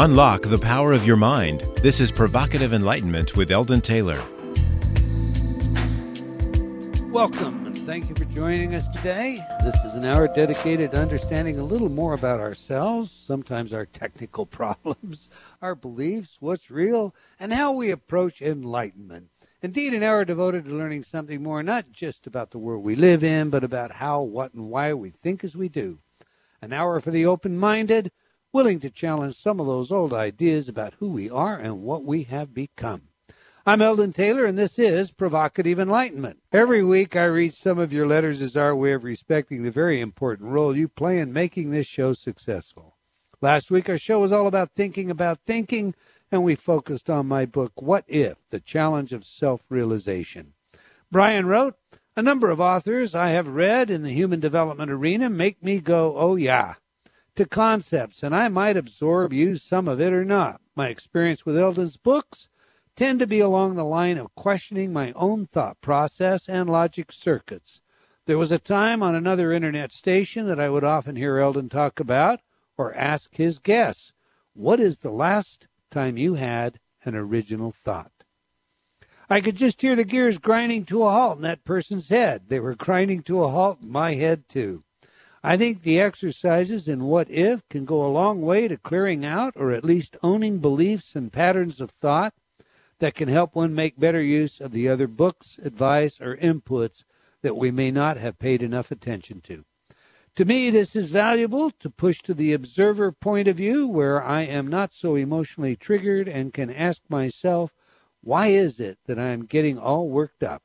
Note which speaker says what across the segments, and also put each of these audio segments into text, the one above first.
Speaker 1: Unlock the power of your mind. This is Provocative Enlightenment with Eldon Taylor.
Speaker 2: Welcome, and thank you for joining us today. This is an hour dedicated to understanding a little more about ourselves, sometimes our technical problems, our beliefs, what's real, and how we approach enlightenment. Indeed, an hour devoted to learning something more, not just about the world we live in, but about how, what, and why we think as we do. An hour for the open minded, willing to challenge some of those old ideas about who we are and what we have become. I'm Eldon Taylor, and this is Provocative Enlightenment. Every week, I read some of your letters as our way of respecting the very important role you play in making this show successful. Last week, our show was all about thinking about thinking, and we focused on my book, What If? The Challenge of Self Realization. Brian wrote, A number of authors I have read in the human development arena make me go, oh yeah, to concepts, and I might absorb, use some of it or not. My experience with Eldon's books tend to be along the line of questioning my own thought process and logic circuits. There was a time on another internet station that I would often hear Eldon talk about or ask his guests, What is the last time you had an original thought? I could just hear the gears grinding to a halt in that person's head. They were grinding to a halt in my head, too. I think the exercises in what if can go a long way to clearing out or at least owning beliefs and patterns of thought that can help one make better use of the other books, advice, or inputs that we may not have paid enough attention to. To me, this is valuable to push to the observer point of view where I am not so emotionally triggered and can ask myself, why is it that I am getting all worked up?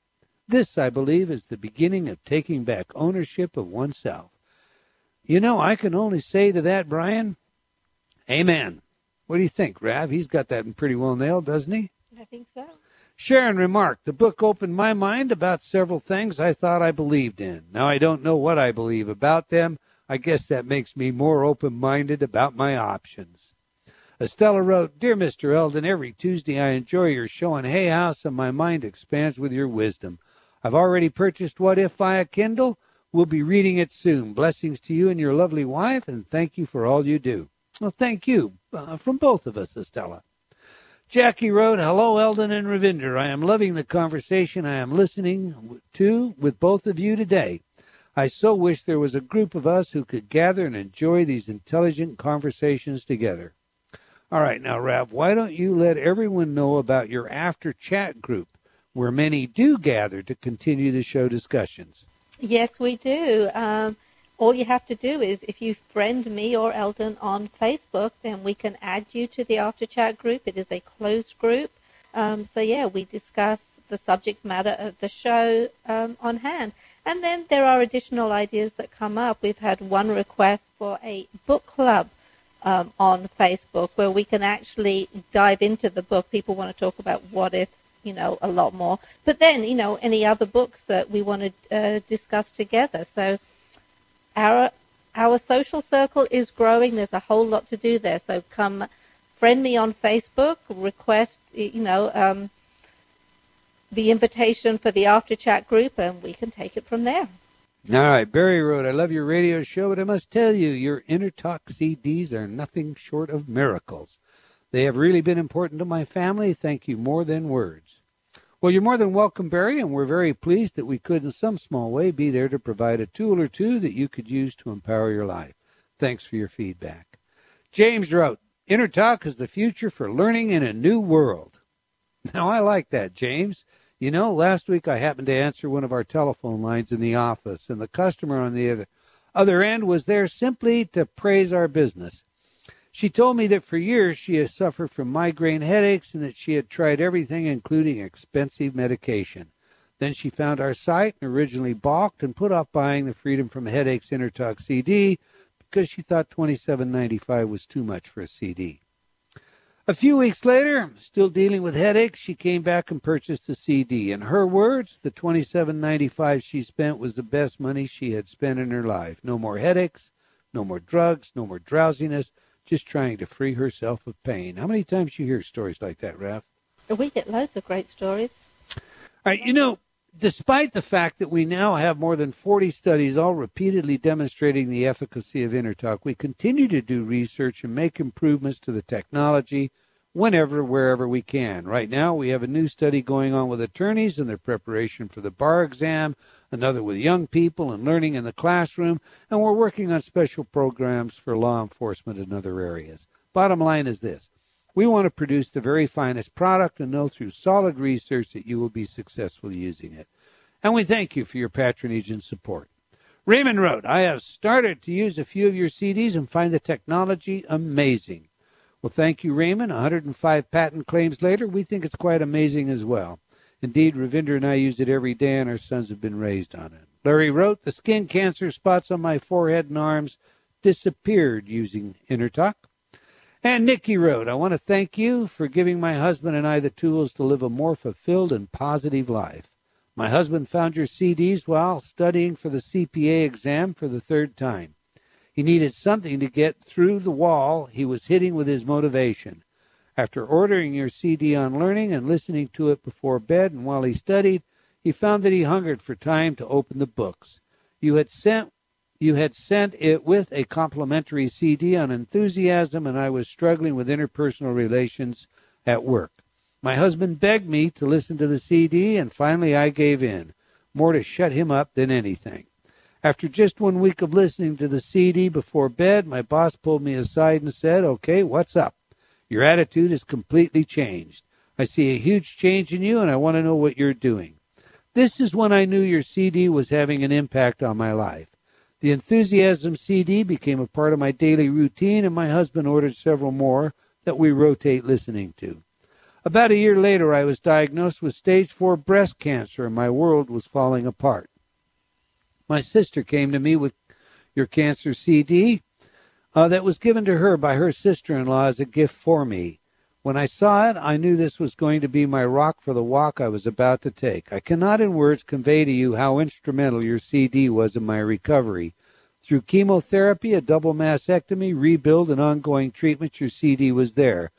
Speaker 2: This, I believe, is the beginning of taking back ownership of oneself. You know, I can only say to that, Brian, Amen. What do you think, Rav? He's got that pretty well nailed, doesn't he?
Speaker 3: I think so.
Speaker 2: Sharon remarked, The book opened my mind about several things I thought I believed in. Now I don't know what I believe about them. I guess that makes me more open minded about my options. Estella wrote, Dear Mr. Eldon, every Tuesday I enjoy your show on Hay House and my mind expands with your wisdom. I've already purchased What If via Kindle. We'll be reading it soon. Blessings to you and your lovely wife, and thank you for all you do. Well, thank you uh, from both of us, Estella. Jackie wrote, Hello, Eldon and Ravinder. I am loving the conversation I am listening to with both of you today. I so wish there was a group of us who could gather and enjoy these intelligent conversations together. All right, now, Rav, why don't you let everyone know about your after chat group where many do gather to continue the show discussions?
Speaker 3: Yes, we do. Um, all you have to do is if you friend me or Eldon on Facebook, then we can add you to the After Chat group. It is a closed group. Um, so, yeah, we discuss the subject matter of the show um, on hand. And then there are additional ideas that come up. We've had one request for a book club um, on Facebook where we can actually dive into the book. People want to talk about what if, you know, a lot more. But then, you know, any other books that we want to uh, discuss together. So, our our social circle is growing. There's a whole lot to do there. So come friend me on Facebook, request you know um, the invitation for the after chat group, and we can take it from there.
Speaker 2: All right, Barry wrote, I love your radio show, but I must tell you, your Inner Talk CDs are nothing short of miracles. They have really been important to my family. Thank you more than words. Well, you're more than welcome, Barry, and we're very pleased that we could, in some small way, be there to provide a tool or two that you could use to empower your life. Thanks for your feedback. James wrote, Inner Talk is the future for learning in a new world. Now, I like that, James. You know, last week I happened to answer one of our telephone lines in the office, and the customer on the other, other end was there simply to praise our business. She told me that for years she has suffered from migraine headaches and that she had tried everything, including expensive medication. Then she found our site and originally balked and put off buying the Freedom from Headaches InnerTalk CD because she thought $27.95 was too much for a CD. A few weeks later, still dealing with headaches, she came back and purchased a CD. In her words, the $27.95 she spent was the best money she had spent in her life. No more headaches, no more drugs, no more drowsiness, just trying to free herself of pain. How many times you hear stories like that, Rav?
Speaker 3: We get loads of great stories.
Speaker 2: All right, you know, despite the fact that we now have more than 40 studies all repeatedly demonstrating the efficacy of InnerTalk, we continue to do research and make improvements to the technology whenever, wherever we can. Right now, we have a new study going on with attorneys in their preparation for the bar exam, another with young people and learning in the classroom, and we're working on special programs for law enforcement in other areas. Bottom line is this we want to produce the very finest product and know through solid research that you will be successful using it. And we thank you for your patronage and support. Raymond wrote, I have started to use a few of your CDs and find the technology amazing. Well, thank you, Raymond. 105 patent claims later, we think it's quite amazing as well. Indeed, Ravinder and I use it every day, and our sons have been raised on it. Larry wrote, The skin cancer spots on my forehead and arms disappeared using InnerTalk. And Nikki wrote, I want to thank you for giving my husband and I the tools to live a more fulfilled and positive life. My husband found your CDs while studying for the CPA exam for the third time. He needed something to get through the wall he was hitting with his motivation. After ordering your CD on learning and listening to it before bed and while he studied, he found that he hungered for time to open the books. You had sent you had sent it with a complimentary CD on enthusiasm, and I was struggling with interpersonal relations at work. My husband begged me to listen to the CD, and finally I gave in, more to shut him up than anything. After just one week of listening to the CD before bed, my boss pulled me aside and said, Okay, what's up? Your attitude has completely changed. I see a huge change in you, and I want to know what you're doing. This is when I knew your CD was having an impact on my life. The Enthusiasm CD became a part of my daily routine, and my husband ordered several more that we rotate listening to. About a year later, I was diagnosed with stage four breast cancer, and my world was falling apart. My sister came to me with your cancer CD uh, that was given to her by her sister in law as a gift for me. When I saw it, I knew this was going to be my rock for the walk I was about to take. I cannot in words convey to you how instrumental your CD was in my recovery. Through chemotherapy, a double mastectomy, rebuild, and ongoing treatment, your CD was there.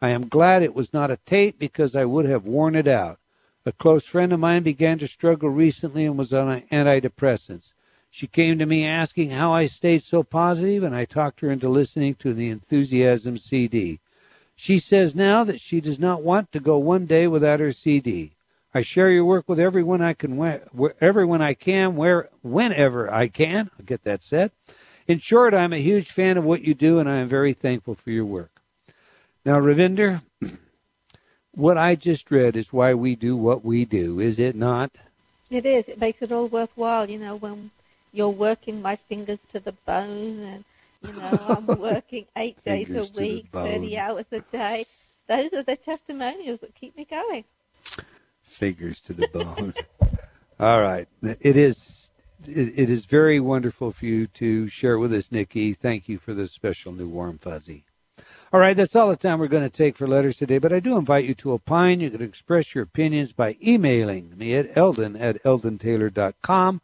Speaker 2: I am glad it was not a tape because I would have worn it out. A close friend of mine began to struggle recently and was on antidepressants. She came to me asking how I stayed so positive, and I talked her into listening to the Enthusiasm CD. She says now that she does not want to go one day without her CD. I share your work with everyone I can, everyone I can, where, whenever I can. I'll get that said. In short, I'm a huge fan of what you do, and I am very thankful for your work. Now, Ravinder, what I just read is why we do what we do, is it not?
Speaker 3: It is. It makes it all worthwhile, you know, when you're working my fingers to the bone and, you know, I'm working eight days a week, 30 hours a day. Those are the testimonials that keep me going.
Speaker 2: Fingers to the bone. all right. It is. It, it is very wonderful for you to share with us, Nikki. Thank you for the special new warm fuzzy. All right, that's all the time we're going to take for letters today, but I do invite you to opine. You can express your opinions by emailing me at eldon at eldontaylor.com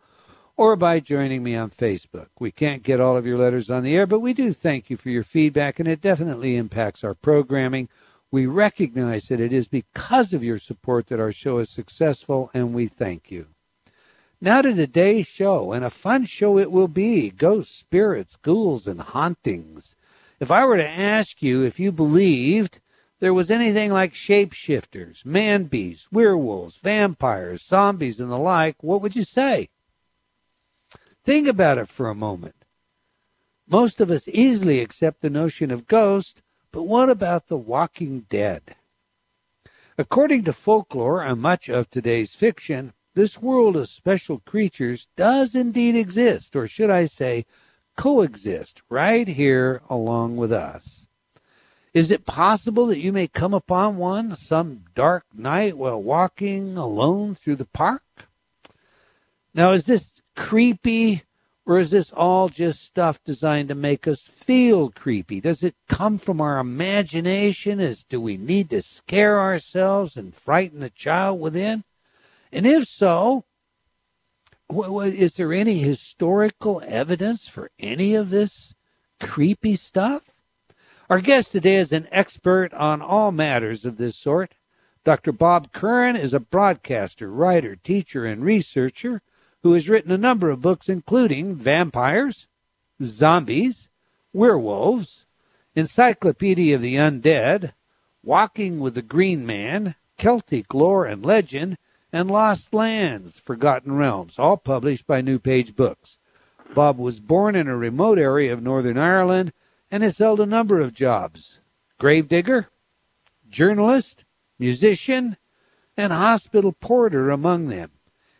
Speaker 2: or by joining me on Facebook. We can't get all of your letters on the air, but we do thank you for your feedback, and it definitely impacts our programming. We recognize that it is because of your support that our show is successful, and we thank you. Now to today's show, and a fun show it will be ghosts, spirits, ghouls, and hauntings. If I were to ask you if you believed there was anything like shapeshifters, man beasts, werewolves, vampires, zombies, and the like, what would you say? Think about it for a moment. Most of us easily accept the notion of ghosts, but what about the walking dead? According to folklore and much of today's fiction, this world of special creatures does indeed exist, or should I say, coexist right here along with us. Is it possible that you may come upon one some dark night while walking alone through the park? Now, is this creepy or is this all just stuff designed to make us feel creepy? Does it come from our imagination? As do we need to scare ourselves and frighten the child within? And if so, is there any historical evidence for any of this creepy stuff? Our guest today is an expert on all matters of this sort. Dr. Bob Curran is a broadcaster, writer, teacher, and researcher who has written a number of books, including Vampires, Zombies, Werewolves, Encyclopedia of the Undead, Walking with the Green Man, Celtic Lore and Legend, and Lost Lands, Forgotten Realms, all published by New Page Books. Bob was born in a remote area of Northern Ireland and has held a number of jobs gravedigger, journalist, musician, and hospital porter among them.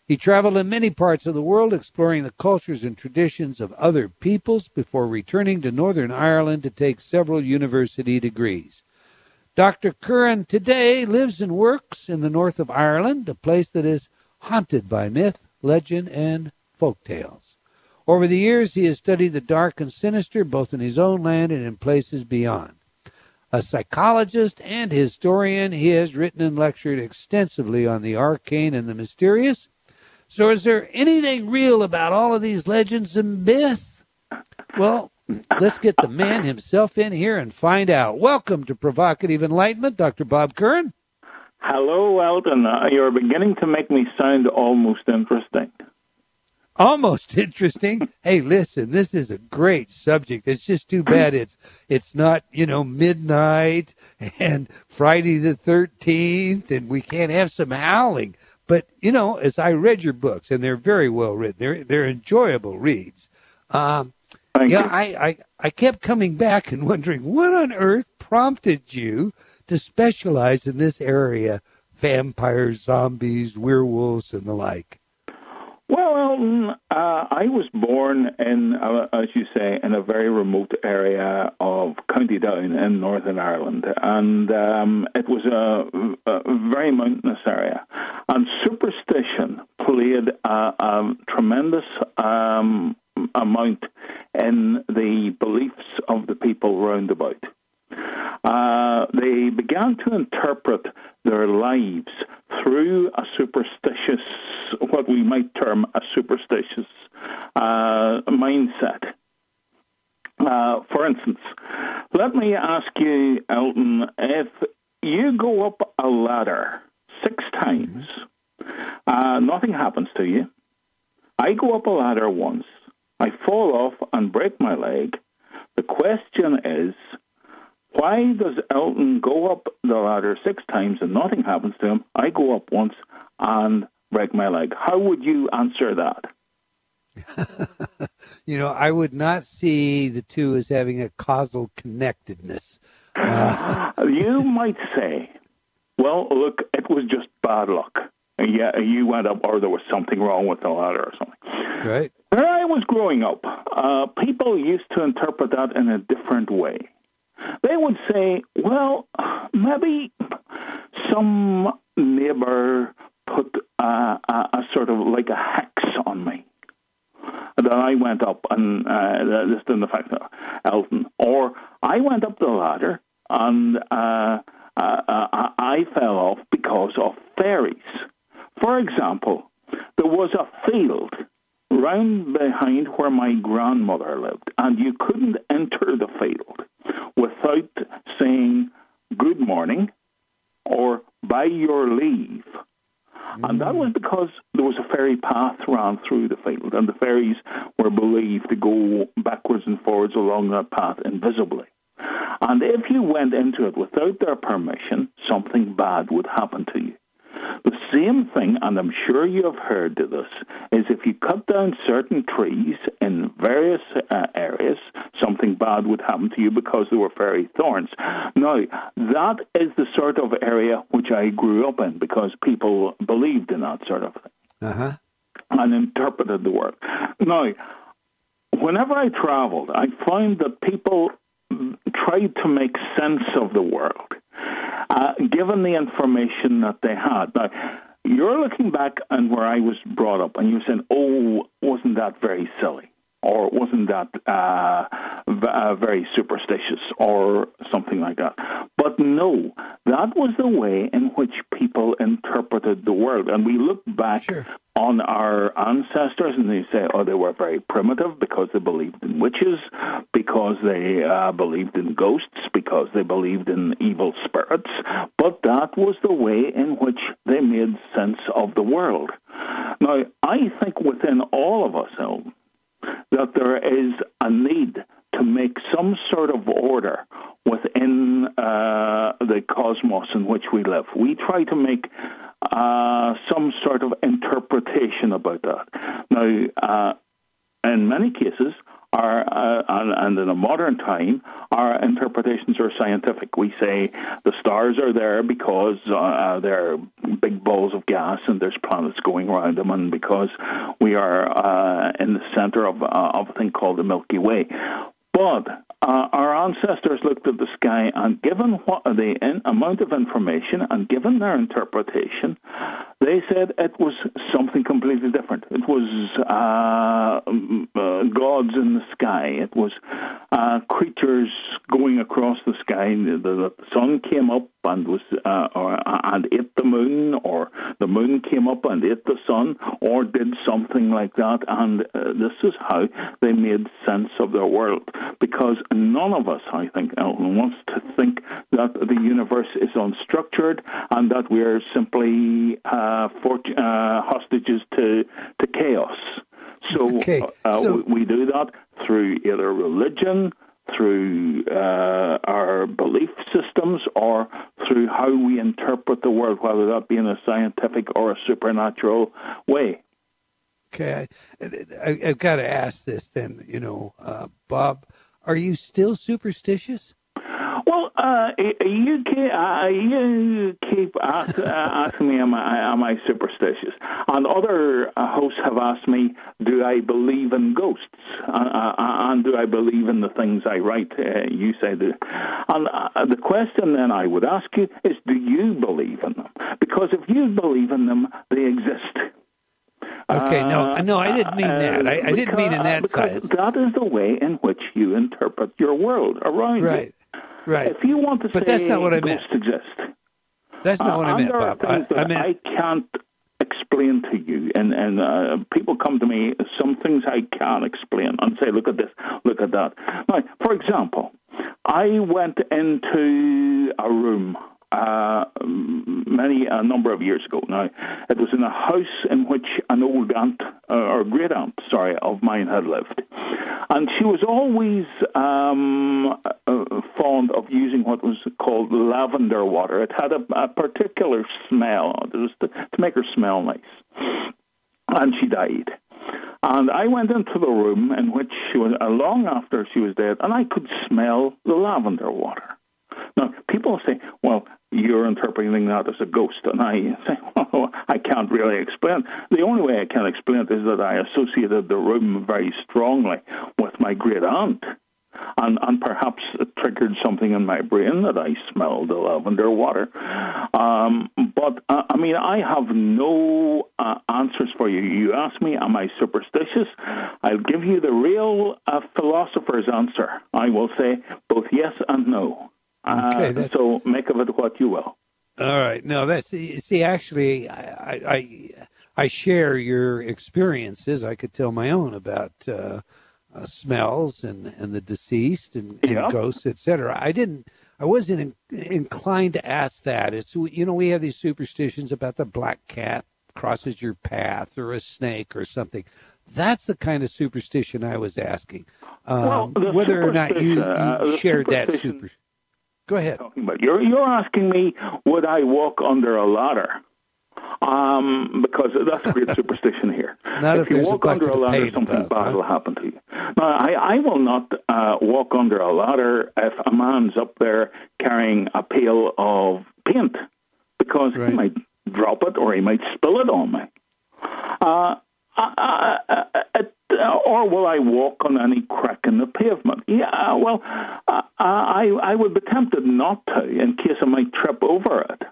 Speaker 2: He traveled in many parts of the world exploring the cultures and traditions of other peoples before returning to Northern Ireland to take several university degrees. Dr. Curran today lives and works in the north of Ireland, a place that is haunted by myth, legend, and folk tales. Over the years, he has studied the dark and sinister both in his own land and in places beyond. A psychologist and historian, he has written and lectured extensively on the arcane and the mysterious. So, is there anything real about all of these legends and myths? Well, let's get the man himself in here and find out. Welcome to Provocative Enlightenment, Dr. Bob Curran.
Speaker 4: Hello, Elton. Uh, you're beginning to make me sound almost interesting
Speaker 2: almost interesting. hey, listen, this is a great subject. It's just too bad it's it's not, you know, midnight and Friday the 13th and we can't have some howling. But, you know, as I read your books and they're very well written. They're they're enjoyable reads. Um yeah. I, I I kept coming back and wondering what on earth prompted you to specialize in this area, vampires, zombies, werewolves and the like.
Speaker 4: Well, Elton, uh, I was born in, uh, as you say, in a very remote area of County Down in Northern Ireland, and um, it was a, a, very mountainous area. And superstition played a, a tremendous um, amount in the beliefs of the people round about. Uh, they began to interpret their lives through a superstitious, what we might term a superstitious uh, mindset. Uh, for instance, let me ask you, Elton, if you go up a ladder six times, uh, nothing happens to you. I go up a ladder once, I fall off and break my leg. The question is, why does Elton go up the ladder six times and nothing happens to him? I go up once and break my leg. How would you answer
Speaker 2: that? you know, I would not see the two as having a causal connectedness.
Speaker 4: Uh, you might say, well, look, it was just bad luck. Yeah, you went up, or there was something wrong with the ladder or something.
Speaker 2: Right.
Speaker 4: Where I was growing up, uh, people used to interpret that in a different way they would say, well, maybe some neighbor put uh, a, a, sort of like a hex on me. That I went up and uh, this the fact affect Elton, or I went up the ladder and uh, uh, uh, I fell off because of fairies. For example, there was a field round behind where my grandmother lived, and you couldn't enter the field without saying good morning or by your leave. Mm. And that was because there was a fairy path ran through the field, and the fairies were believed to go backwards and forwards along that path invisibly. And if you went into it without their permission, something bad would happen to you. The same thing, and I'm sure you have heard this, is if you cut down certain trees in various uh, areas, something bad would happen to you because there were fairy thorns. Now, that is the sort of area which I grew up in because people believed in that sort of thing
Speaker 2: uh-huh.
Speaker 4: and interpreted the world. Now, whenever I traveled, I found that people tried to make sense of the world uh, given the information that they had. Now, you're looking back and where I was brought up, and you're saying, "Oh, wasn't that very silly?" Or wasn't that uh, v- uh, very superstitious or something like that. But no, that was the way in which people interpreted the world. And we look back
Speaker 2: Sure.
Speaker 4: on our ancestors and they say, oh, they were very primitive because they believed in witches, because they uh, believed in ghosts, because they believed in evil spirits. But that was the way in which they made sense of the world. Now, I think within all of us, that there is a need to make some sort of order within uh, the cosmos in which we live. We try to make uh, some sort of interpretation about that. Now, uh, in many cases, our, uh, and, and in a modern time, our interpretations are scientific. We say the stars are there because uh, they're big balls of gas and there's planets going around them, and because we are uh, in the center of, uh, of a thing called the Milky Way. But uh, our ancestors looked at the sky, and given what the in, amount of information and given their interpretation, they said it was something completely different. It was uh, uh, gods in the sky. It was uh, creatures going across the sky. The, the, sun came up and was uh, or, and ate the moon, or the moon came up and ate the sun, or did something like that. And uh, this is how they made sense of their world. Because none of us, I think, Elton, wants to think that the universe is unstructured and that we are simply uh, fort- uh, hostages to to chaos. So,
Speaker 2: Okay,
Speaker 4: uh,
Speaker 2: so-
Speaker 4: we, we do that through either religion, through uh, our belief systems, or through how we interpret the world, whether that be in a scientific or a supernatural way.
Speaker 2: Okay, I, I've got to ask this then. You know, uh, Bob, are you still superstitious?
Speaker 4: Well, uh, you, keep, uh, you keep ask, uh, asking me, am I, am I superstitious? And other uh, hosts have asked me, do I believe in ghosts? Uh, uh, and do I believe in the things I write? Uh, you say do. And uh, the question then I would ask you is, do you believe in them? Because if you believe in them, they exist.
Speaker 2: Okay, no,
Speaker 4: Uh,
Speaker 2: no, I didn't mean that. I, I didn't mean in that
Speaker 4: because
Speaker 2: size.
Speaker 4: That is the way in which you interpret your world around you.
Speaker 2: Right, right.
Speaker 4: If you want to
Speaker 2: But
Speaker 4: say
Speaker 2: that's not what I meant.
Speaker 4: exist,
Speaker 2: That's not what
Speaker 4: uh,
Speaker 2: I meant, Bob. I, I meant
Speaker 4: I can't explain to you, and and uh, people come to me. Some things I can't explain, and say, "Look at this, look at that." Now, for example, I went into a room uh, many a number of years ago. Now, it was in a house in which an old aunt uh, or great aunt, sorry, of mine had lived, and she was always um, fond of using what was called lavender water. It had a, a particular smell. It was to, to make her smell nice, and she died. And I went into the room in which she was, uh, long after she was dead, and I could smell the lavender water. Now, people say, well, you're interpreting that as a ghost. And I say, well, I can't really explain. The only way I can explain it is that I associated the room very strongly with my great aunt. And, and perhaps it triggered something in my brain that I smelled the lavender water. Um, but, uh, I mean, I have no uh, answers for you. You ask me, am I superstitious? I'll give you the real uh, philosopher's answer. I will say both yes and no. Uh,
Speaker 2: Okay, that's-
Speaker 4: so make of it what you will.
Speaker 2: All right. No, that's see. Actually, I I I share your experiences. I could tell my own about uh, smells and and the deceased and, and
Speaker 4: Yeah.
Speaker 2: ghosts, etc. I didn't. I wasn't in, inclined to ask that. It's you know we have these superstitions about the black cat crosses your path or a snake or something. That's the kind of superstition I was asking. Um,
Speaker 4: Well,
Speaker 2: whether or not you,
Speaker 4: superstition, uh,
Speaker 2: shared that
Speaker 4: superstition-
Speaker 2: super. Go ahead.
Speaker 4: talking about. You're you're asking me would I walk under a ladder? Um, because that's a great superstition here.
Speaker 2: If
Speaker 4: you walk under a ladder, something
Speaker 2: above,
Speaker 4: bad
Speaker 2: huh?
Speaker 4: will happen to you. Now, I, I will not uh, walk under a ladder if a man's up there carrying a pail of paint, because
Speaker 2: Right.
Speaker 4: he might drop it or he might spill it on me. Uh, uh, uh, uh, or will I walk on any crack in the pavement? Yeah, well, uh, I I would be tempted not to in case I might trip over it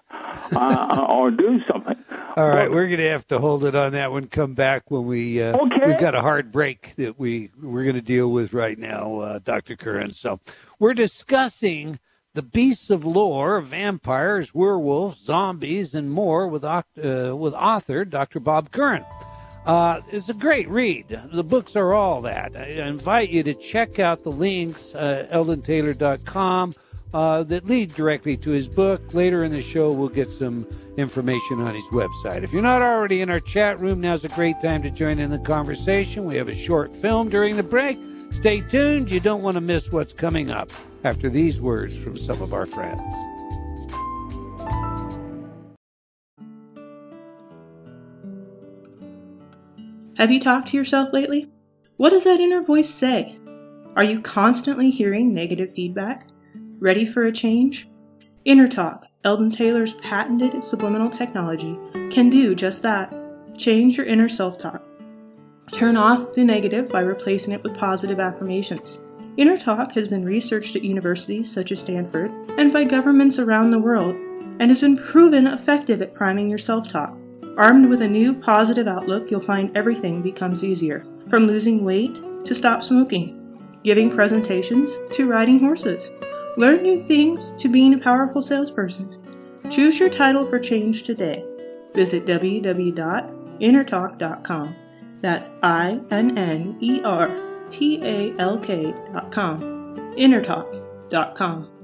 Speaker 4: uh, or do something.
Speaker 2: All right, we're going to have to hold it on that one. Come back when we uh,
Speaker 4: okay.
Speaker 2: we've got a hard break that we we're going to deal with right now, uh, Doctor Curran. So we're discussing the beasts of lore, vampires, werewolves, zombies, and more with uh, with author Dr. Bob Curran. Uh, it's a great read. The books are all that. I invite you to check out the links, uh, eldontaylor.com, uh, that lead directly to his book. Later in the show, we'll get some information on his website. If you're not already in our chat room, now's a great time to join in the conversation. We have a short film during the break. Stay tuned. You don't want to miss what's coming up after these words from some of our friends.
Speaker 5: Have you talked to yourself lately? What does that inner voice say? Are you constantly hearing negative feedback? Ready for a change? Inner Talk, Eldon Taylor's patented subliminal technology, can do just that. Change your inner self talk. Turn off the negative by replacing it with positive affirmations. Inner Talk has been researched at universities such as Stanford and by governments around the world and has been proven effective at priming your self talk. Armed with a new positive outlook, you'll find everything becomes easier. From losing weight to stop smoking, giving presentations to riding horses. Learn new things to being a powerful salesperson. Choose your title for change today. Visit www.innertalk.com. That's I N N E R T A L K.com. Innertalk.com.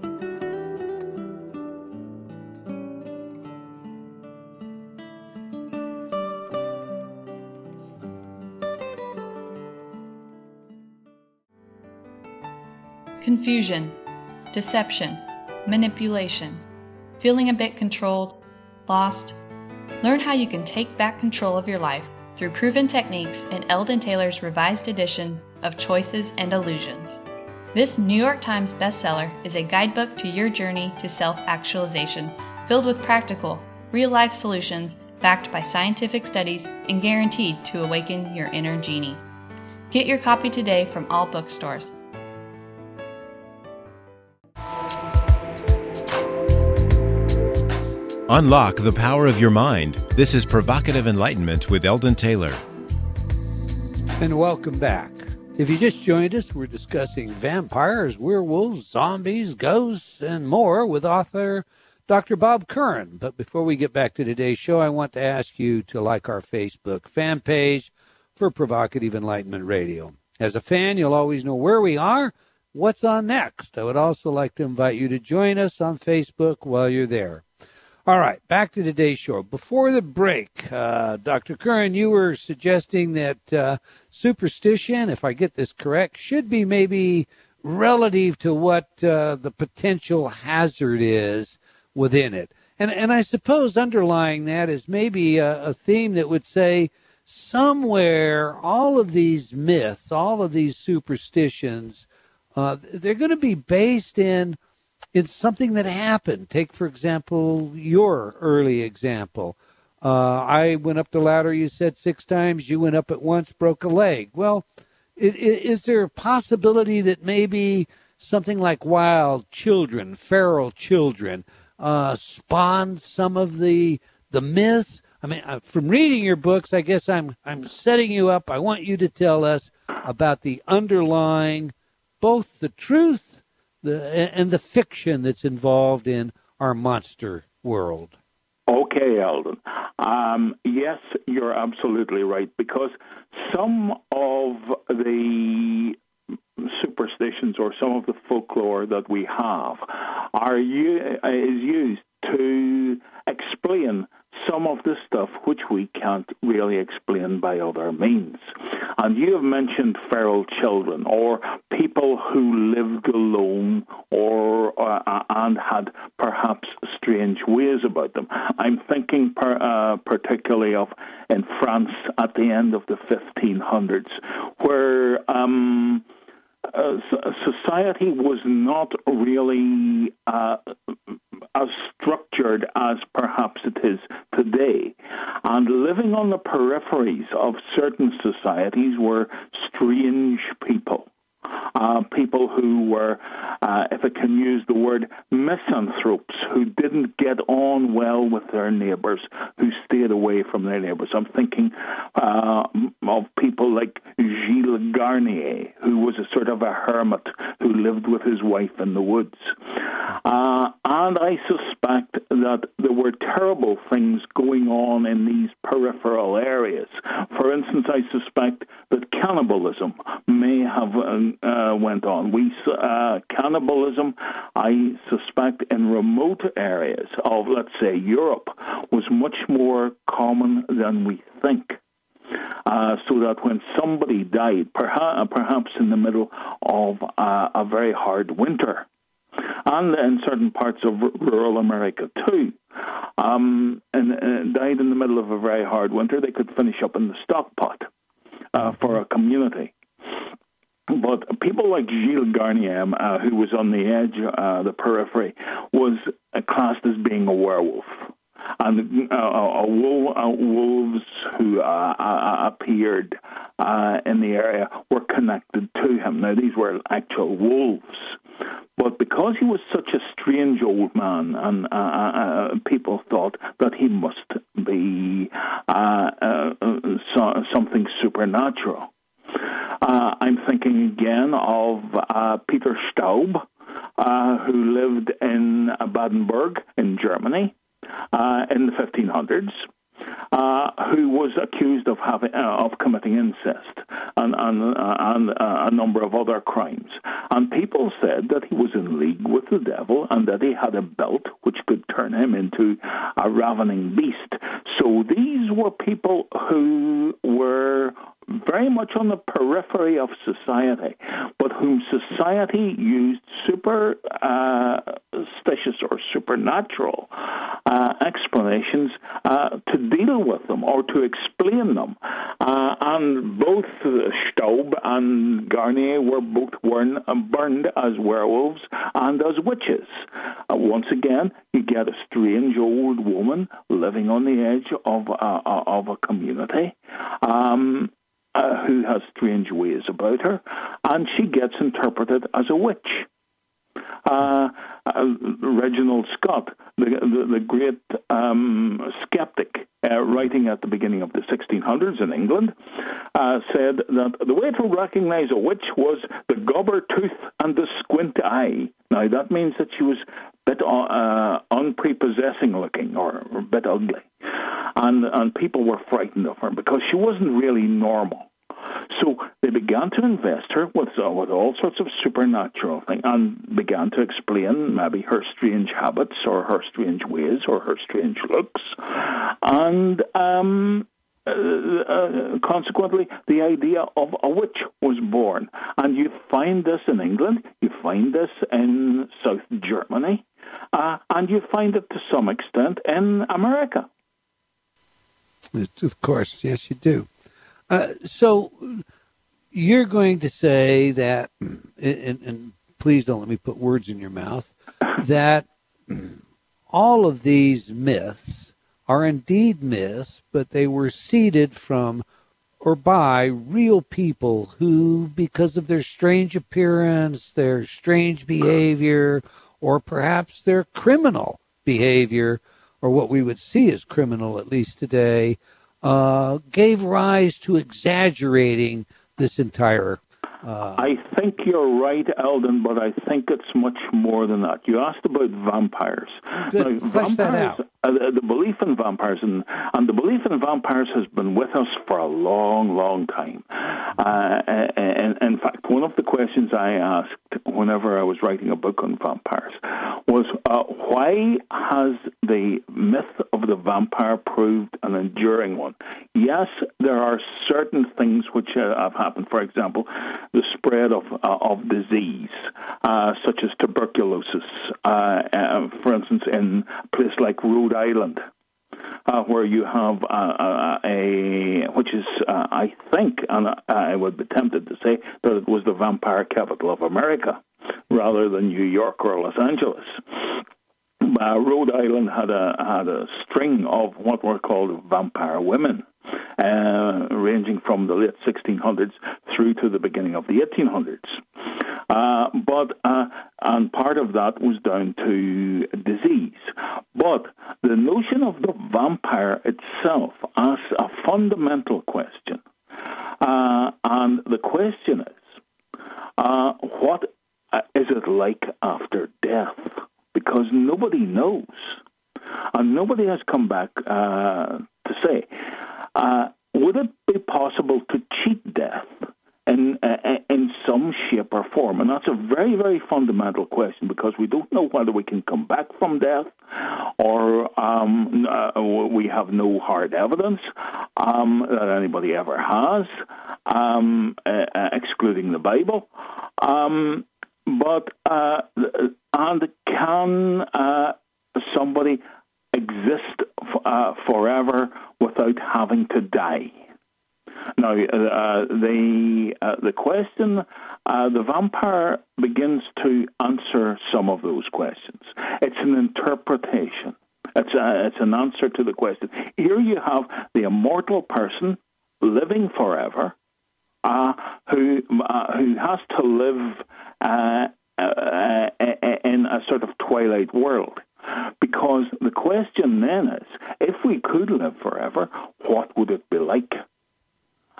Speaker 6: Confusion, deception, manipulation, feeling a bit controlled, lost. Learn how you can take back control of your life through proven techniques in Eldon Taylor's revised edition of Choices and Illusions. This New York Times bestseller is a guidebook to your journey to self actualization, filled with practical, real life solutions backed by scientific studies and guaranteed to awaken your inner genie. Get your copy today from all bookstores.
Speaker 1: Unlock the power of your mind. This is Provocative Enlightenment with Eldon Taylor.
Speaker 2: And welcome back. If you just joined us, we're discussing vampires, werewolves, zombies, ghosts, and more with author Dr. Bob Curran. But before we get back to today's show, I want to ask you to like our Facebook fan page for Provocative Enlightenment Radio. As a fan, you'll always know where we are, what's on next. I would also like to invite you to join us on Facebook while you're there. All right, back to today's show. Before the break, uh, Dr. Curran, you were suggesting that uh, superstition, if I get this correct, should be maybe relative to what uh, the potential hazard is within it. And, and I suppose underlying that is maybe a, a theme that would say somewhere all of these myths, all of these superstitions, uh, they're going to be based in it's something that happened. Take, for example, your early example. Uh, I went up the ladder, you said six times. You went up at once, broke a leg. Well, it, it, is there a possibility that maybe something like wild children, feral children, uh, spawned some of the the myths? I mean, uh, from reading your books, I guess I'm I'm setting you up. I want you to tell us about the underlying, both the truth the and the fiction that's involved in our monster world.
Speaker 4: Okay, Eldon. Um, yes, you're absolutely right because some of the superstitions or some of the folklore that we have are is used to explain some of the stuff which we can't really explain by other means. And you have mentioned feral children or people who lived alone or uh, and had perhaps strange ways about them. I'm thinking per, uh, particularly of in France at the end of the 1500s, where um, uh, society was not really uh, as structured as perhaps it is today. And living on the peripheries of certain societies were strange people. Uh, people who were uh, if I can use the word, misanthropes who didn't get on well with their neighbours, who stayed away from their neighbours. I'm thinking uh, of people like Gilles Garnier, who was a sort of a hermit who lived with his wife in the woods. Uh, and I suspect that there were terrible things going on in these peripheral areas. For instance, I suspect that cannibalism may have uh, uh went on. We uh, cannibalism, I suspect, in remote areas of, let's say, Europe, was much more common than we think. Uh, so that when somebody died, perhaps, perhaps in the middle of uh, a very hard winter, and in certain parts of rural America too, um, and, and, died in the middle of a very hard winter, they could finish up in the stock pot uh, for a community. But people like Gilles Garnier, uh, who was on the edge, uh, the periphery, was classed as being a werewolf and uh, uh, wolves who uh, uh, appeared uh, in the area were connected to him. Now, these were actual wolves. But because he was such a strange old man, and uh, people thought that he must be so, something supernatural. I'm thinking again of Peter Staub, who lived in Badenburg in Germany uh, in the 1500s. Uh, who was accused of having uh, of committing incest and, and, uh, and uh, a number of other crimes. And people said that he was in league with the devil and that he had a belt which could turn him into a ravening beast. So these were people who were very much on the periphery of society, but whom society used superstitious uh, or supernatural uh, explanations uh, to deal with them or to explain them. Uh, and both Staub and Garnier were both burned, burned as werewolves and as witches. Uh, once again, you get a strange old woman living on the edge of, uh, of a community. Um, uh, who has strange ways about her, and she gets interpreted as a witch. Uh, uh, Reginald Scot, the, the, the great um, skeptic, uh, writing at the beginning of the 1600s in England, uh, said that the way to recognize a witch was the gobber tooth and the squint eye. Now, that means that she was bit uh, unprepossessing looking or a bit ugly. And, and people were frightened of her because she wasn't really normal. So they began to invest her with, uh, with all sorts of supernatural things and began to explain maybe her strange habits or her strange ways or her strange looks. And um, uh, uh, consequently, the idea of a witch was born. And you find this in England, you find this in South Germany, uh, and you find it to some extent in America.
Speaker 2: Of course, yes, you do. Uh, so you're going to say that, and, and please don't let me put words in your mouth, that all of these myths are indeed myths, but they were seeded from or by real people who, because of their strange appearance, their strange behavior, or perhaps their criminal behavior, or what we would see as criminal at least today, uh, gave rise to exaggerating this entire.
Speaker 4: Uh, I think you're right, Eldon, but I think it's much more than that. You asked about vampires.
Speaker 2: Good. Now,
Speaker 4: Flesh
Speaker 2: vampires,
Speaker 4: uh, the belief in vampires and, and the belief in vampires has been with us for a long, long time. Uh, and, in fact, one of the questions I asked whenever I was writing a book on vampires was uh, why has the myth of the vampire proved an enduring one? Yes, there are certain things which uh, have happened. For example, the spread of uh, of disease, such as tuberculosis. For instance, in a place like Rhode Island, uh, where you have uh, uh, a, which is, uh, I think, and I would be tempted to say that it was the vampire capital of America rather than New York or Los Angeles. Uh, Rhode Island had a had a string of what were called vampire women, uh, ranging from the late 1600s through to the beginning of the 1800s. Uh, but uh, and part of that was down to disease. But the notion of the vampire itself asks a fundamental question. Uh, and the question is uh, what uh, it like after death? Because nobody knows. And nobody has come back to say. Uh, would it be possible to cheat death? in uh, in some shape or form? And that's a very very fundamental question because we don't know whether we can come back from death, or um, uh, we have no hard evidence um, that anybody ever has, um, uh, excluding the Bible. Um, but uh, and can uh, somebody exist f- forever without having to die? Now, uh, the uh, the question, uh, the vampire begins to answer some of those questions. It's an interpretation. It's a, it's an answer to the question. Here you have the immortal person living forever, uh, who uh, who has to live uh, in a sort of twilight world. Because the question then is, if we could live forever, what would it be like?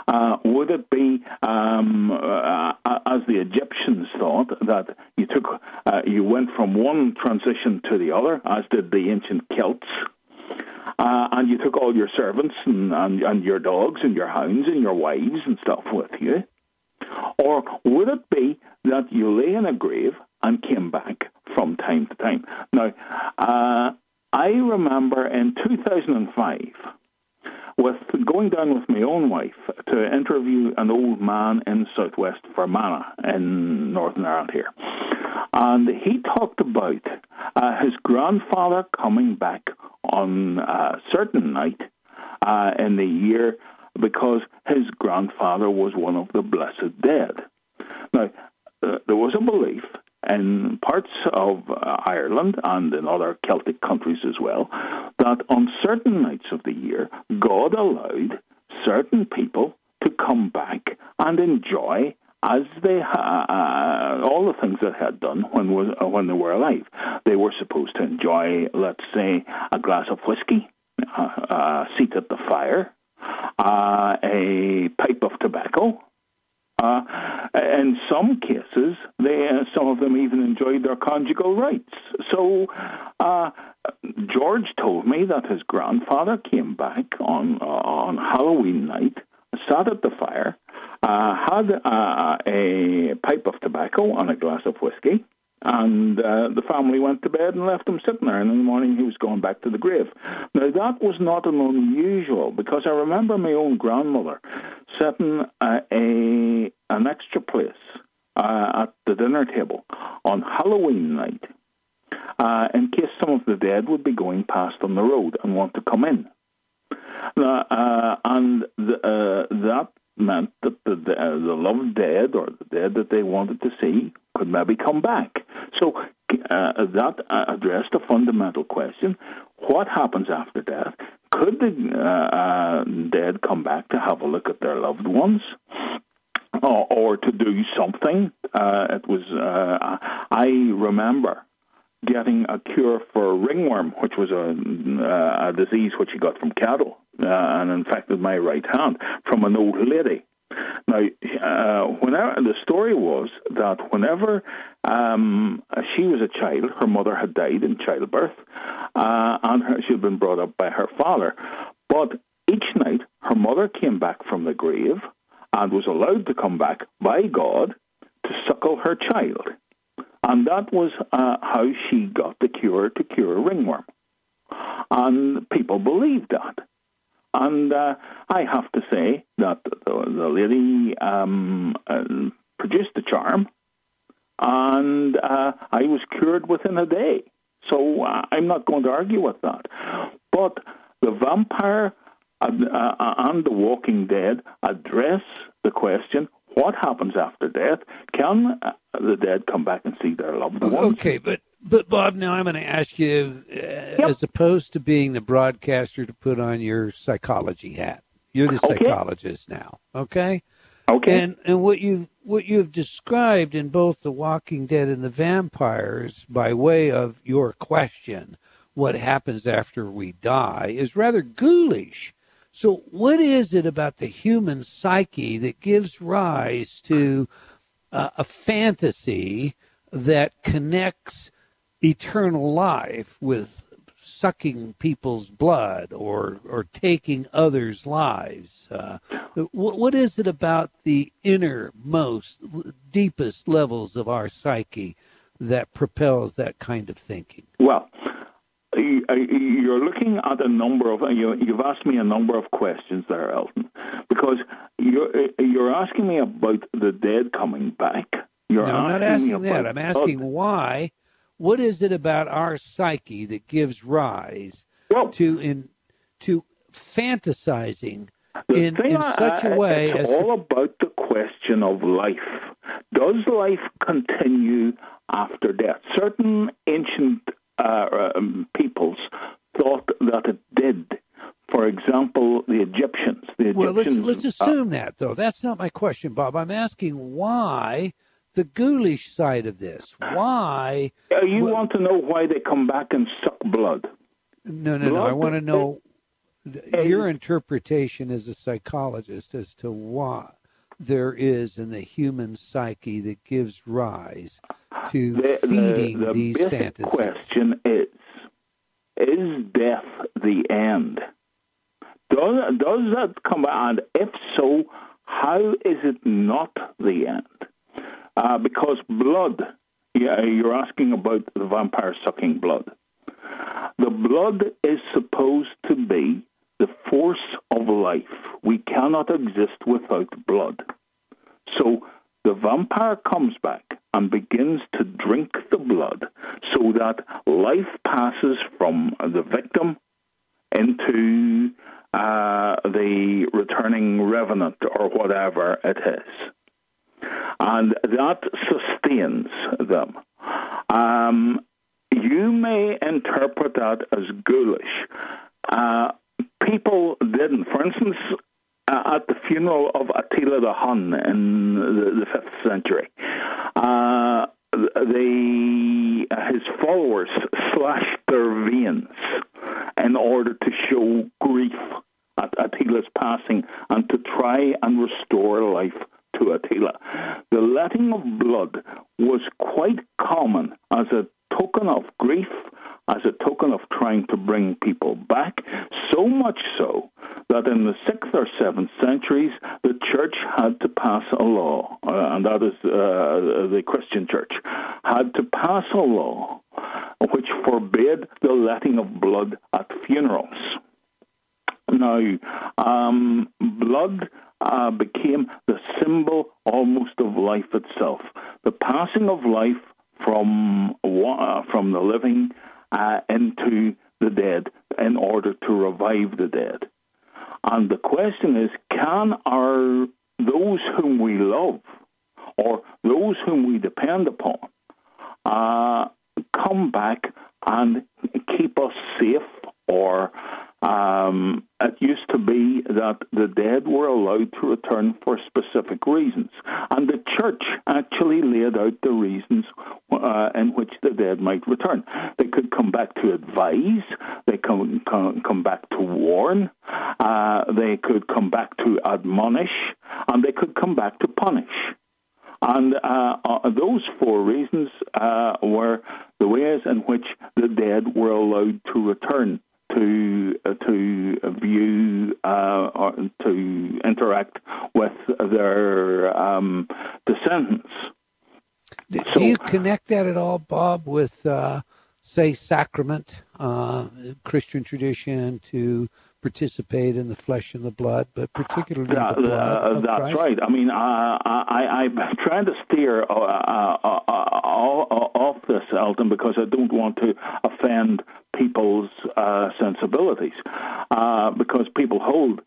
Speaker 4: Uh, would it be, um, uh, as the Egyptians thought, that you took, uh, you went from one transition to the other, as did the ancient Celts, uh, and you took all your servants and, and, and your dogs and your hounds and your wives and stuff with you? Or would it be that you lay in a grave and came back from time to time? Now, uh, I remember in 2005 with going down with my own wife to interview an old man in southwest Fermanagh in Northern Ireland here. And he talked about uh, his grandfather coming back on a certain night uh, in the year because his grandfather was one of the blessed dead. Now, uh, there was a belief in parts of uh, Ireland and in other Celtic countries as well, that on certain nights of the year, God allowed certain people to come back and enjoy as they ha- uh, all the things they had done when was uh, when they were alive. They were supposed to enjoy, let's say, a glass of whiskey, uh, a seat at the fire, uh, a pipe of tobacco, in some cases, they, uh, some of them even enjoyed their conjugal rights. So, uh, George told me that his grandfather came back on uh, on Halloween night, sat at the fire, uh, had uh, a pipe of tobacco and a glass of whiskey, and uh, the family went to bed and left him sitting there. And in the morning, he was going back to the grave. Now, that was not an unusual because I remember my own grandmother setting a an extra place uh, at the dinner table on Halloween night uh, in case some of the dead would be going past on the road and want to come in. Uh, and the, uh, that meant that the, the, uh, the loved dead or the dead that they wanted to see could maybe come back. So uh, that addressed a fundamental question what happens after death? Could the dead come back to have a look at their loved ones? Or, to do something. Uh, it was. I remember getting a cure for ringworm, which was a, uh, a disease which he got from cattle uh, and infected my right hand from an old lady. Now, uh, whenever the story was that whenever um, she was a child, her mother had died in childbirth, uh, and her, she had been brought up by her father. But each night, her mother came back from the grave and was allowed to come back by God to suckle her child. And that was uh, how she got the cure to cure ringworm. And people believed that. And uh, I have to say that the, the lady um, uh, produced the charm, and uh, I was cured within a day. So uh, I'm not going to argue with that. But the vampire and, uh, the Walking Dead address the question what happens after death? Can uh, the dead come back and see their loved ones?
Speaker 2: Okay, but but Bob, now I'm going to ask you, uh, yep. as opposed to being the broadcaster, to put on your psychology hat. You're the psychologist okay. now, okay?
Speaker 4: Okay.
Speaker 2: And and what you what you have described in both The Walking Dead and The Vampires, by way of your question, what happens after we die, is rather ghoulish. So, what is it about the human psyche that gives rise to uh, a fantasy that connects eternal life with sucking people's blood or or taking others' lives. Uh, what, what is it about the innermost, deepest levels of our psyche that propels that kind of thinking?
Speaker 4: Well, Uh, you're looking at a number of uh, you, you've asked me a number of questions there, Elton, because you're uh, you're asking me about the dead coming back. You're
Speaker 2: no, I'm not asking that. I'm asking why what is it about our psyche that gives rise well, to in to fantasizing in, in such a way
Speaker 4: it's
Speaker 2: as
Speaker 4: all about the question of life. Does life continue after death? Certain ancient uh, um, peoples thought that it did. For example, the Egyptians. The Egyptians
Speaker 2: well, let's, let's assume uh, that, though. That's not my question, Bob. I'm asking why the ghoulish side of this. Why?
Speaker 4: Uh, you want to know why they come back and suck blood?
Speaker 2: No, no, blood no. I want to know your interpretation as a psychologist as to why there is in the human psyche that gives rise to
Speaker 4: the,
Speaker 2: feeding
Speaker 4: the, the
Speaker 2: these fantasies.
Speaker 4: question is: Is death the end? Does does that come? And if so, how is it not the end? Uh, because blood, yeah, you're asking about the vampire sucking blood. The blood is supposed to be the force of life. We cannot exist without blood. So the vampire comes back and begins to drink the blood so that life passes from the victim into uh, the returning revenant or whatever it is and that sustains them. Um, you may interpret that as ghoulish. Uh, people didn't. For instance, uh, at the funeral of Attila the Hun in the, the 5th century, uh, they, his followers slashed their veins in order to show grief at Attila's passing and to try and restore life to Attila. The letting of blood was quite common as a token of grief, as a token of trying to bring people back, so much so that in the 6th or 7th centuries, the church had to pass a law, uh, and that is uh, the Christian church, had to pass a law which forbade the letting of blood at funerals. Now, um, blood uh, became the symbol almost of life itself. The passing of life from uh, from the living uh, into the dead in order to revive the dead. And the question is, can our those whom we love or those whom we depend upon uh, come back and keep us safe or um, it used to be that the dead were allowed to return for specific reasons, and the church actually laid out the reasons uh, in which the dead might return. They could come back to advise, they could come, come back to warn, uh, they could come back to admonish, and they could come back to punish. And uh, uh, those four reasons uh, were the ways in which the dead were allowed to return to uh, to view uh, or to interact with their um, descendants.
Speaker 2: Do, so, do, you connect that at all, Bob, with uh, say sacrament, uh, Christian tradition, to participate in the flesh and the blood, but particularly the blood. Uh,
Speaker 4: that's
Speaker 2: Christ?
Speaker 4: right. I mean, I, I, I'm trying to steer uh, uh, uh, off this, Elton, because I don't want to offend people's uh, sensibilities, uh, because people hold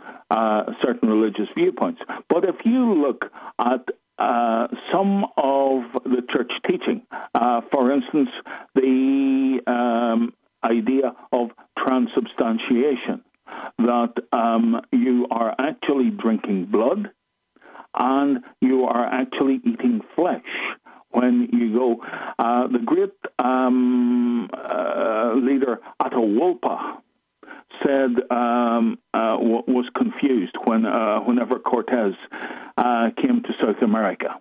Speaker 4: certain religious viewpoints. But if you look at uh, some of the church teaching. Uh, for instance, the um, idea of transubstantiation that um, you are actually drinking blood and when you go. Uh, the great um, uh, leader Atahualpa said um, uh, was confused when uh, whenever Cortez uh, came to South America,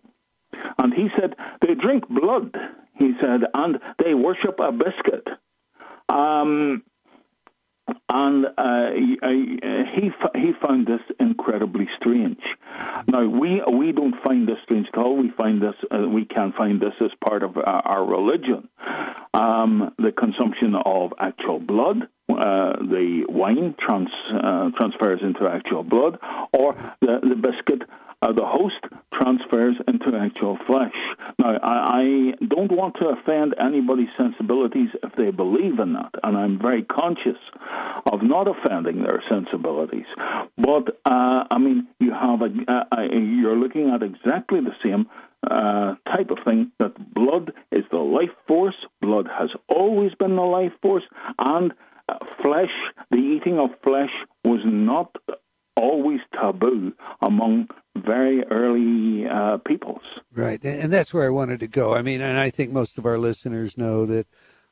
Speaker 4: and he said they drink blood. He said, and they worship a biscuit. Um, and uh, he he found this incredibly strange. Now we we don't find this strange at all. We find this uh, we can find this as part of our, our religion. Um, the consumption of actual blood, uh, the wine trans, uh, transfers into actual blood, or the the biscuit uh, the host transfers into actual flesh. Now, I, I, don't want to offend anybody's sensibilities if they believe in that, and I'm very conscious of not offending their sensibilities. But uh, I mean, you have a, a, a, you're looking at exactly the same uh, type of thing that blood is the life force. Blood has always been the life force, and uh, flesh, the eating of flesh, was not always taboo among very early uh, peoples.
Speaker 2: Right, and that's where I wanted to go. I mean, and I think most of our listeners know that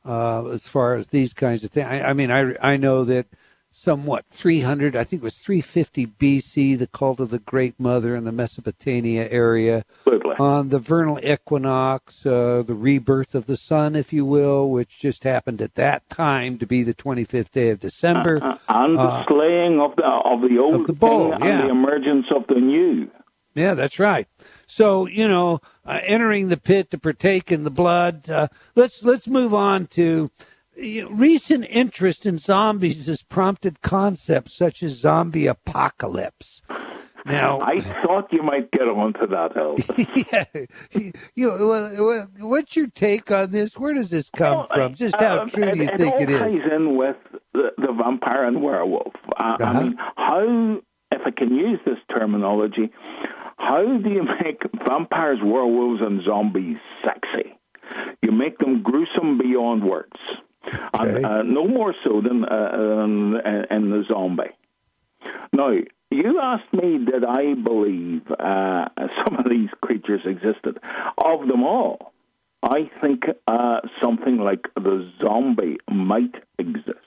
Speaker 2: uh, as far as these kinds of things. I, I mean, I I know that somewhat 300, I think it was 350 BC, the cult of the Great Mother in the Mesopotamia area.
Speaker 4: Absolutely.
Speaker 2: On the vernal equinox, uh, the rebirth of the sun, if you will, which just happened at that time to be the 25th day of December.
Speaker 4: Uh, and the uh, slaying of the, of the old
Speaker 2: of the bull, yeah.
Speaker 4: and the emergence of the new.
Speaker 2: Yeah, that's right. So you know, uh, entering the pit to partake in the blood. Uh, let's let's move on to recent interest in zombies has prompted concepts such as zombie apocalypse. Now,
Speaker 4: I thought you might get onto that,
Speaker 2: Elvis. yeah, you, what's your take on this? Where does this come well, from? Just how uh, true do you
Speaker 4: it,
Speaker 2: think
Speaker 4: it,
Speaker 2: it
Speaker 4: is? It ties in with the, the vampire and werewolf. Uh, uh-huh. I mean, how, if I can use this terminology, how do you make vampires, werewolves, and zombies sexy? You make them gruesome beyond words. Okay. And, uh, no more so than uh, in the zombie. Now, you asked me, did I believe uh, some of these creatures existed? Of them all, I think uh, something like the zombie might exist.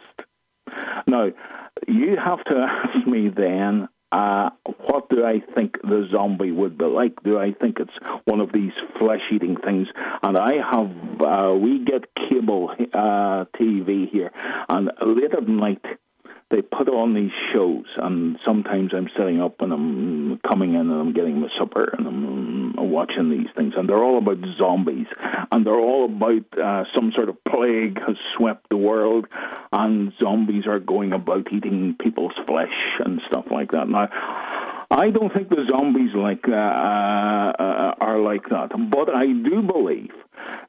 Speaker 4: Now, you have to ask me then uh, what do I think the zombie would be like? Do I think it's one of these flesh-eating things? And I have, uh, we get cable uh, TV here, and late at night they put on these shows, and sometimes I'm sitting up and I'm coming in and I'm getting my supper and I'm watching these things, and they're all about zombies, and they're all about uh, some sort of plague has swept the world, and zombies are going about eating people's flesh and stuff like that. Now, I don't think the zombies like uh, uh, are like that, but I do believe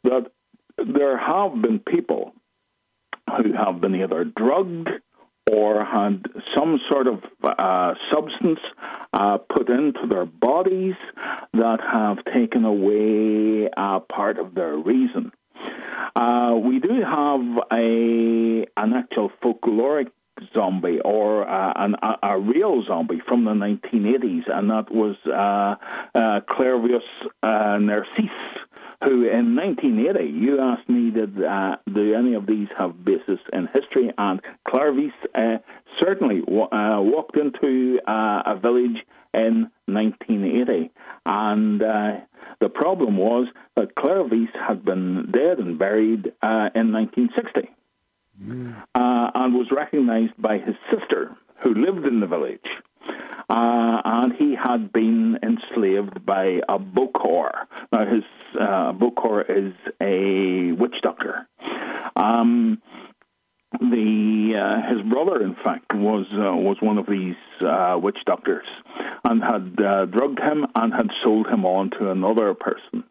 Speaker 4: that there have been people who have been either drugged or had some sort of uh, substance uh, put into their bodies that have taken away uh, part of their reason. Uh, we do have a an actual folkloric zombie or uh, an, a, a, real zombie from the 1980s, and that was uh, Clairvius uh, Narcisse, who in 1980, you asked me, did, uh, do any of these have basis in history? And Clairvius uh, certainly w- uh, walked into uh, a village in 1980. And uh, the problem was that Clairvius had been dead and buried uh, in 1960 mm. and was recognized by his sister, who lived in the village. Uh, and he had been enslaved by a Bokor. Now, his uh, Bokor is a witch doctor. Um, the uh, his brother, in fact, was uh, was one of these uh, witch doctors, and had uh, drugged him and had sold him on to another person.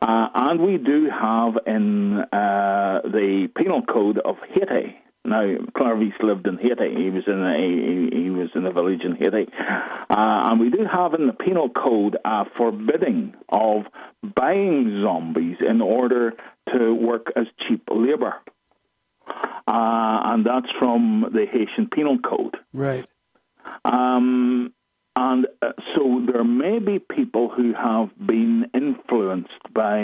Speaker 4: Uh, and we do have in uh, the penal code of Haiti now, Clairvius lived in Haiti. He was in a he was in a village in Haiti, uh, and we do have in the penal code a forbidding of buying zombies in order to work as cheap labour, uh, and that's from the Haitian Penal Code.
Speaker 2: Right.
Speaker 4: Um, and uh, so there may be people who have been influenced by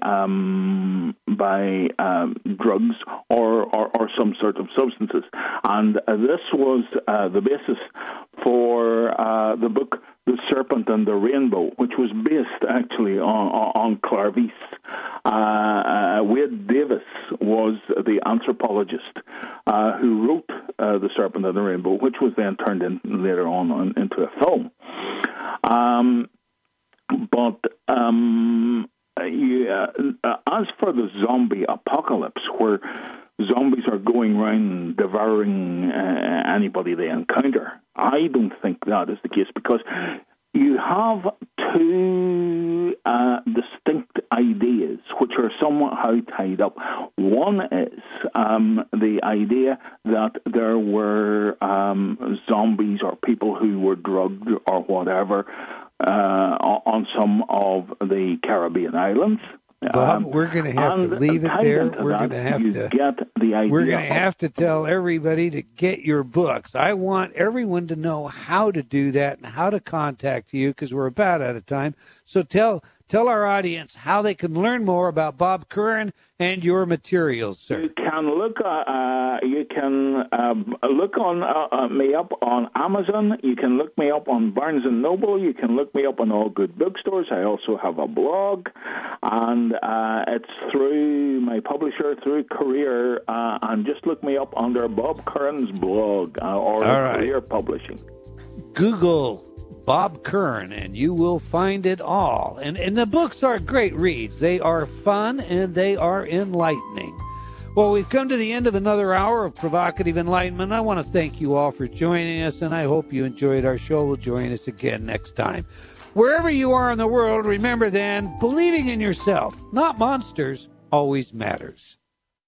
Speaker 4: um, by um, drugs or, or, or, some sort of substances, and uh, this was uh, the basis for uh, the book the Serpent and the Rainbow, which was based actually on, on Clairvius. Uh, uh, Wade Davis was the anthropologist uh, who wrote uh, The Serpent and the Rainbow, which was then turned in, later on, on into a film. Um, but um, yeah, uh, as for the zombie apocalypse, where zombies are going around devouring uh, anybody they encounter. I don't think that is the case because you have two uh, distinct ideas which are somehow tied up. One is um, the idea that there were um, zombies or people who were drugged or whatever uh, on some of the Caribbean islands.
Speaker 2: Bob, um, we're going to have to leave it there. We're going to have to
Speaker 4: get the idea.
Speaker 2: We're going to have to tell everybody to get your books. I want everyone to know how to do that and how to contact you because we're about out of time. So tell tell our audience how they can learn more about Bob Curran and your materials, sir.
Speaker 4: You can look. Uh, uh, you can um, look on uh, uh, me up on Amazon. You can look me up on Barnes and Noble. You can look me up on all good bookstores. I also have a blog, and uh, it's through my publisher through Career. Uh, and just look me up under Bob Curran's blog or right. Career Publishing.
Speaker 2: Google Bob Curran, and you will find it all. And, and the books are great reads. They are fun and they are enlightening. Well, we've come to the end of another hour of provocative enlightenment. I want to thank you all for joining us, and I hope you enjoyed our show. We'll join us again next time. Wherever you are in the world, remember then, believing in yourself, not monsters, always matters.